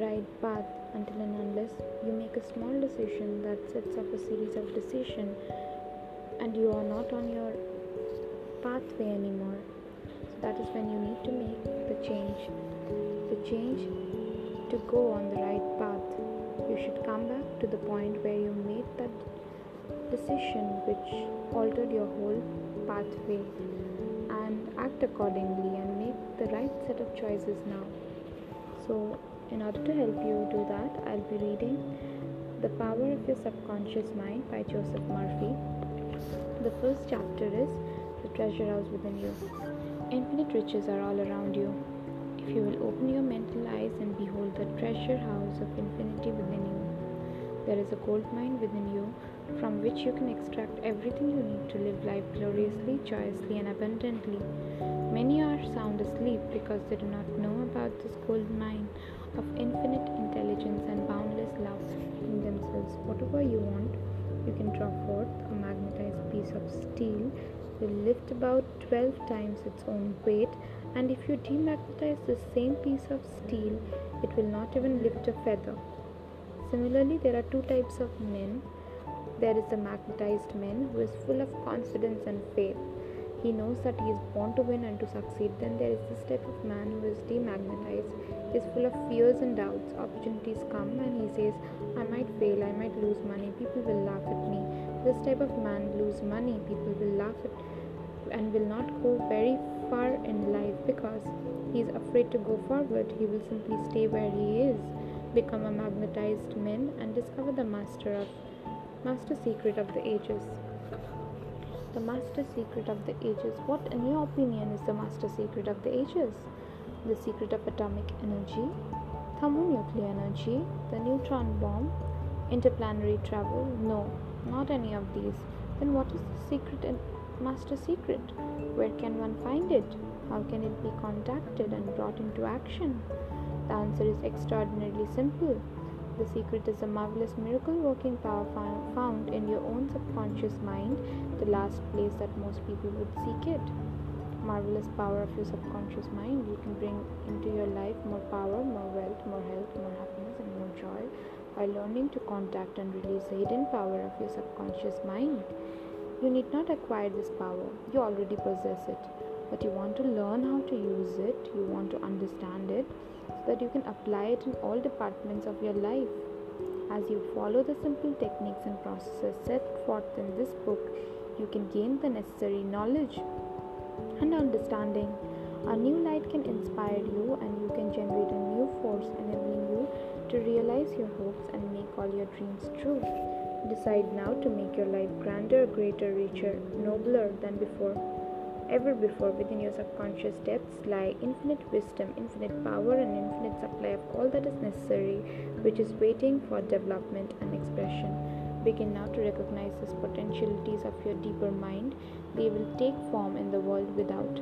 right path until and unless you make a small decision that sets up a series of decisions and you are not on your pathway anymore. So that is when you need to make the change. The change to go on the right path. You should come back to the point where you made that decision which altered your whole pathway and act accordingly and make the right set of choices now. So, in order to help you do that, I'll be reading The Power of Your Subconscious Mind by Joseph Murphy. The first chapter is The Treasure House Within You. Infinite riches are all around you. If you will open your mental eyes and behold the treasure house of infinity within you, there is a gold mine within you from which you can extract everything you need to live life gloriously, joyously, and abundantly. Many are sound asleep because they do not know this gold mine of infinite intelligence and boundless love in themselves. Whatever you want, you can draw forth a magnetized piece of steel will lift about 12 times its own weight and if you demagnetize the same piece of steel it will not even lift a feather similarly there are two types of men there is the magnetized man who is full of confidence and faith. He knows that he is born to win and to succeed. Then there is this type of man who is demagnetized. He is full of fears and doubts. Opportunities come and he says, I might fail, I might lose money, people will laugh at me. This type of man lose money, people will laugh at and will not go very far in life because he is afraid to go forward. He will simply stay where he is, become a magnetized man and discover the master of Master Secret of the Ages. The Master Secret of the Ages. What, in your opinion, is the Master Secret of the Ages? The secret of atomic energy, thermonuclear energy, the neutron bomb, interplanetary travel? No, not any of these. Then, what is the secret and Master Secret? Where can one find it? How can it be contacted and brought into action? The answer is extraordinarily simple. The secret is a marvelous miracle working power found in your own subconscious mind, the last place that most people would seek it. Marvelous power of your subconscious mind. You can bring into your life more power, more wealth, more health, more happiness, and more joy by learning to contact and release the hidden power of your subconscious mind. You need not acquire this power, you already possess it but you want to learn how to use it, you want to understand it, so that you can apply it in all departments of your life. As you follow the simple techniques and processes set forth in this book, you can gain the necessary knowledge and understanding. A new light can inspire you, and you can generate a new force enabling you to realize your hopes and make all your dreams true. Decide now to make your life grander, greater, richer, nobler than before ever before within your subconscious depths lie infinite wisdom, infinite power, and infinite supply of all that is necessary, which is waiting for development and expression. Begin now to recognize these potentialities of your deeper mind. They will take form in the world without.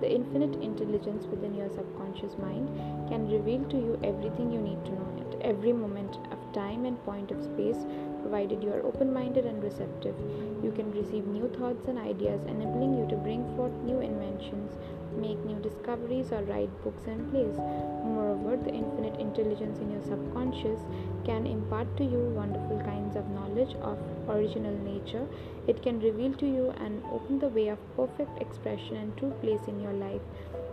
The infinite intelligence within your subconscious mind can reveal to you everything you need to know at every moment of time and point of space provided you are open minded and receptive. You can receive new thoughts and ideas, enabling you to bring forth new inventions, make new discoveries, or write books and plays. Moreover, the infinite intelligence in your subconscious can impart to you wonderful kinds of knowledge of original nature. It can reveal to you and open the way of perfect expression and true place in your life.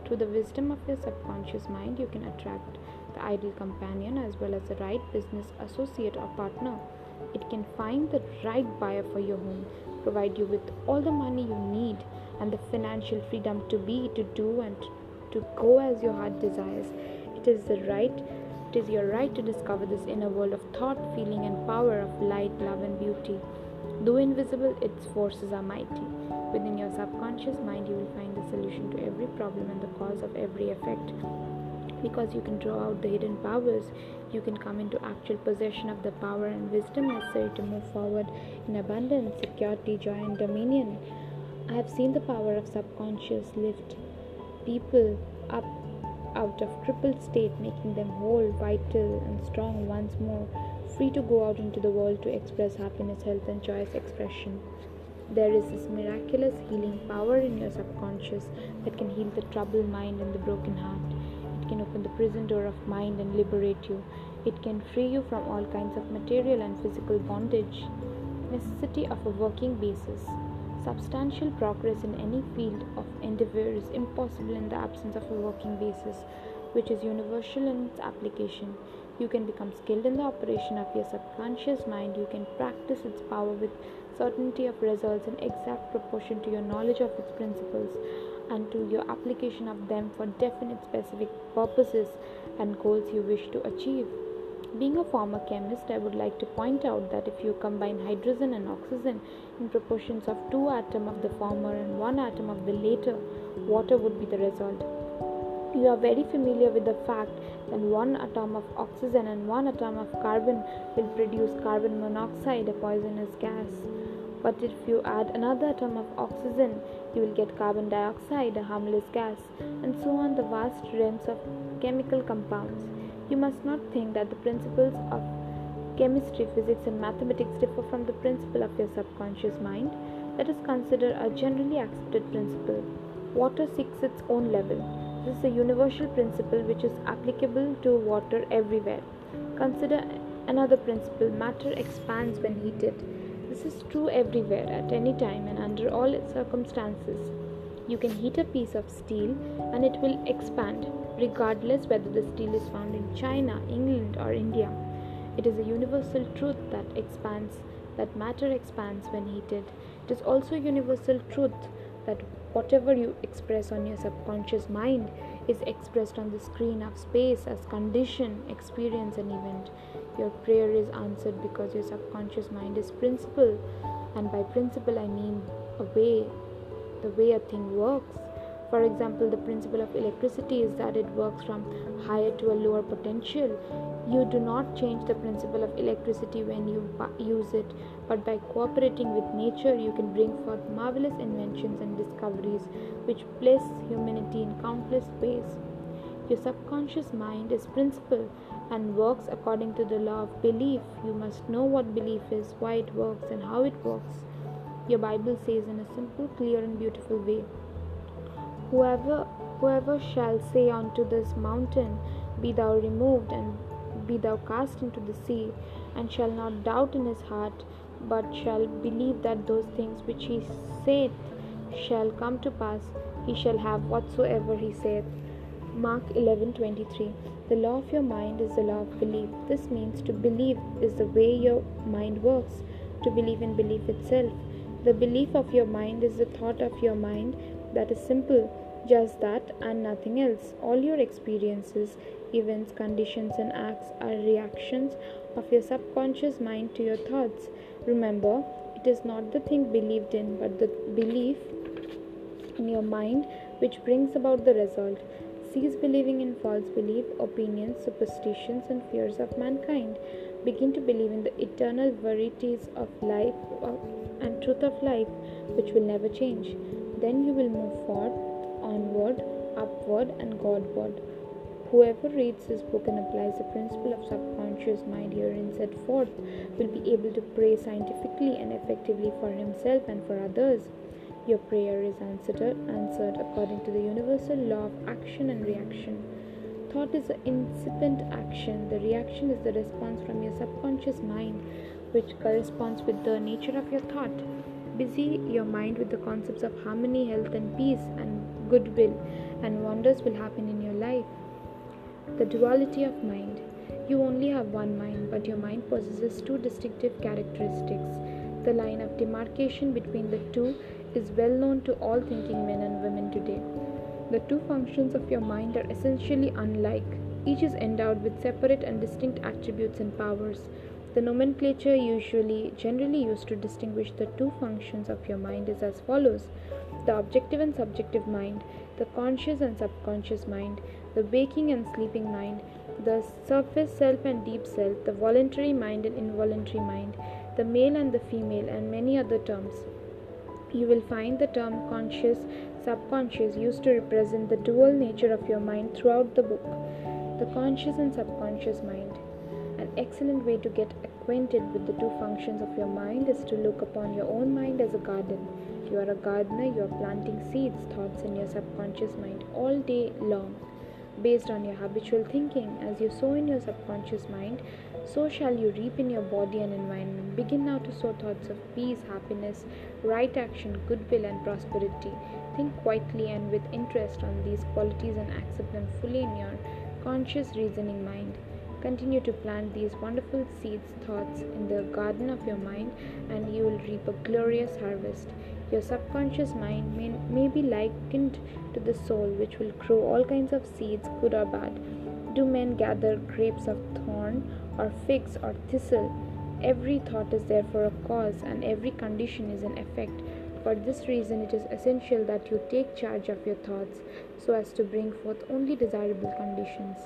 Through the wisdom of your subconscious mind, you can attract the ideal companion as well as the right business associate or partner. It can find the right buyer for your home, provide you with all the money you need and the financial freedom to be, to do, and to go as your heart desires. It is the right, it is your right to discover this inner world of thought, feeling, and power of light, love, and beauty. Though invisible, its forces are mighty. Within your subconscious mind, you will find the solution to every problem and the cause of every effect because you can draw out the hidden powers, you can come into actual possession of the power and wisdom necessary to move forward in abundance, security, joy, and dominion. I have seen the power of subconscious lift people up out of crippled state, making them whole, vital, and strong once more, free to go out into the world to express happiness, health, and joyous expression. There is this miraculous healing power in your subconscious that can heal the troubled mind and the broken heart can open the prison door of mind and liberate you. It can free you from all kinds of material and physical bondage. Necessity of a working basis. Substantial progress in any field of endeavor is impossible in the absence of a working basis, which is universal in its application. You can become skilled in the operation of your subconscious mind. You can practice its power with certainty of results in exact proportion to your knowledge of its principles and to your application of them for definite specific purposes and goals you wish to achieve. Being a former chemist, I would like to point out that if you combine hydrogen and oxygen in proportions of two atoms of the former and one atom of the later, water would be the result. You are very familiar with the fact that one atom of oxygen and one atom of carbon will produce carbon monoxide, a poisonous gas. But if you add another atom of oxygen, you will get carbon dioxide, a harmless gas, and so on the vast realms of chemical compounds. You must not think that the principles of chemistry, physics, and mathematics differ from the principle of your subconscious mind. Let us consider a generally accepted principle. Water seeks its own level. This is a universal principle which is applicable to water everywhere. Consider another principle matter expands when heated. This is true everywhere, at any time, and under all circumstances. You can heat a piece of steel and it will expand, regardless whether the steel is found in China, England, or India. It is a universal truth that expands, that matter expands when heated. It is also a universal truth that whatever you express on your subconscious mind is expressed on the screen of space as condition, experience, and event. Your prayer is answered because your subconscious mind is principle, and by principle, I mean a way, the way a thing works. For example, the principle of electricity is that it works from higher to a lower potential. You do not change the principle of electricity when you use it, but by cooperating with nature, you can bring forth marvelous inventions and discoveries which bless humanity in countless ways. Your subconscious mind is principle and works according to the law of belief. You must know what belief is, why it works, and how it works. Your Bible says in a simple, clear, and beautiful way Whoever, whoever shall say unto this mountain, Be thou removed, and be thou cast into the sea, and shall not doubt in his heart, but shall believe that those things which he saith shall come to pass, he shall have whatsoever he saith. Mark 11:23 The law of your mind is the law of belief. This means to believe is the way your mind works, to believe in belief itself. The belief of your mind is the thought of your mind that is simple, just that and nothing else. All your experiences, events, conditions, and acts are reactions of your subconscious mind to your thoughts. Remember, it is not the thing believed in, but the belief in your mind which brings about the result. Cease believing in false belief, opinions, superstitions, and fears of mankind. Begin to believe in the eternal verities of life and truth of life, which will never change. Then you will move forward, onward, upward, and Godward. Whoever reads this book and applies the principle of subconscious mind herein set forth will be able to pray scientifically and effectively for himself and for others. Your prayer is answered, answered according to the universal law of action and reaction. Thought is the incipient action, the reaction is the response from your subconscious mind, which corresponds with the nature of your thought. Busy your mind with the concepts of harmony, health, and peace, and goodwill, and wonders will happen in your life. The duality of mind. You only have one mind, but your mind possesses two distinctive characteristics. The line of demarcation between the two is well known to all thinking men and women today. The two functions of your mind are essentially unlike. Each is endowed with separate and distinct attributes and powers. The nomenclature usually generally used to distinguish the two functions of your mind is as follows the objective and subjective mind, the conscious and subconscious mind, the waking and sleeping mind, the surface self and deep self, the voluntary mind and involuntary mind, the male and the female, and many other terms. You will find the term conscious, subconscious used to represent the dual nature of your mind throughout the book. The conscious and subconscious mind. An excellent way to get acquainted with the two functions of your mind is to look upon your own mind as a garden. You are a gardener, you are planting seeds, thoughts in your subconscious mind all day long. based on your habitual thinking. As you sow in your subconscious mind, so shall you reap in your body and environment. Begin now to sow thoughts of peace, happiness, right action, goodwill, and prosperity. Think quietly and with interest on these qualities and accept them fully in your conscious reasoning mind. Continue to plant these wonderful seeds, thoughts in the garden of your mind, and you will reap a glorious harvest. Your subconscious mind may, may be likened to the soul, which will grow all kinds of seeds, good or bad. Do men gather grapes of thorn, or figs, or thistle? Every thought is there for a cause, and every condition is an effect. For this reason, it is essential that you take charge of your thoughts so as to bring forth only desirable conditions.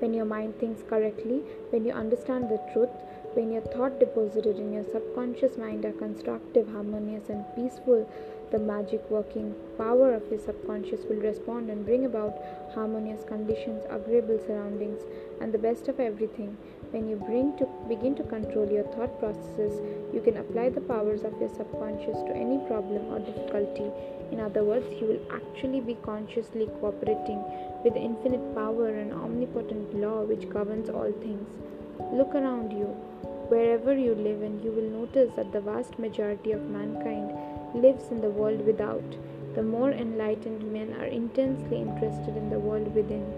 When your mind thinks correctly, when you understand the truth, when your thought deposited in your subconscious mind are constructive, harmonious, and peaceful, the magic working power of your subconscious will respond and bring about harmonious conditions, agreeable surroundings, and the best of everything. When you to begin to control your thought processes, you can apply the powers of your subconscious to any problem or difficulty. In other words, you will actually be consciously cooperating with the infinite power and omnipotent law which governs all things. Look around you, wherever you live, and you will notice that the vast majority of mankind lives in the world without. The more enlightened men are intensely interested in the world within.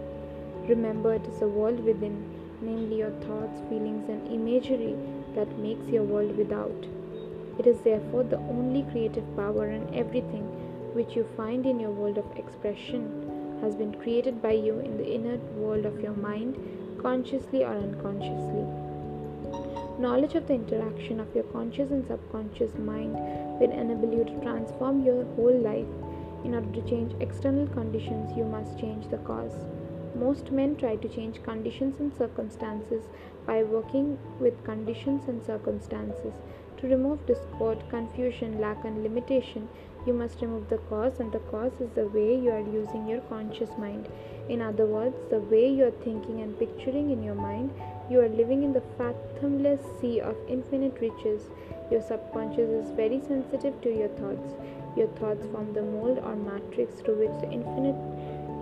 Remember, it is a world within, namely your thoughts, feelings, and imagery, that makes your world without. It is therefore the only creative power in everything which you find in your world of expression has been created by you in the inner world of your mind, consciously or unconsciously. Knowledge of the interaction of your conscious and subconscious mind will enable you to transform your whole life. In order to change external conditions, you must change the cause. Most men try to change conditions and circumstances by working with conditions and circumstances. To remove discord, confusion, lack, and limitation, you must remove the cause, and the cause is the way you are using your conscious mind. In other words, the way you are thinking and picturing in your mind, you are living in the fathomless sea of infinite riches. Your subconscious is very sensitive to your thoughts. Your thoughts form the mold or matrix through which the infinite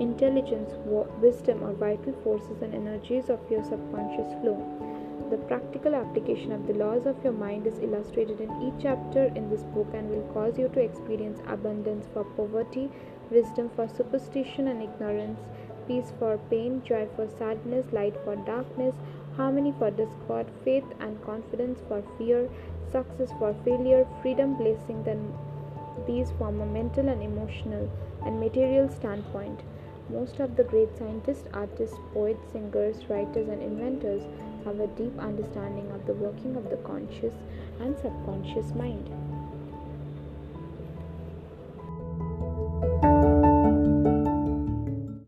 intelligence, wisdom, or vital forces and energies of your subconscious flow. The practical application of the laws of your mind is illustrated in each chapter in this book and will cause you to experience abundance for poverty, wisdom for superstition and ignorance, peace for pain, joy for sadness, light for darkness, harmony for discord, faith and confidence for fear, success for failure, freedom, blessing, then these from a mental and emotional and material standpoint. Most of the great scientists, artists, poets, singers, writers, and inventors have a deep understanding of the working of the conscious and subconscious mind.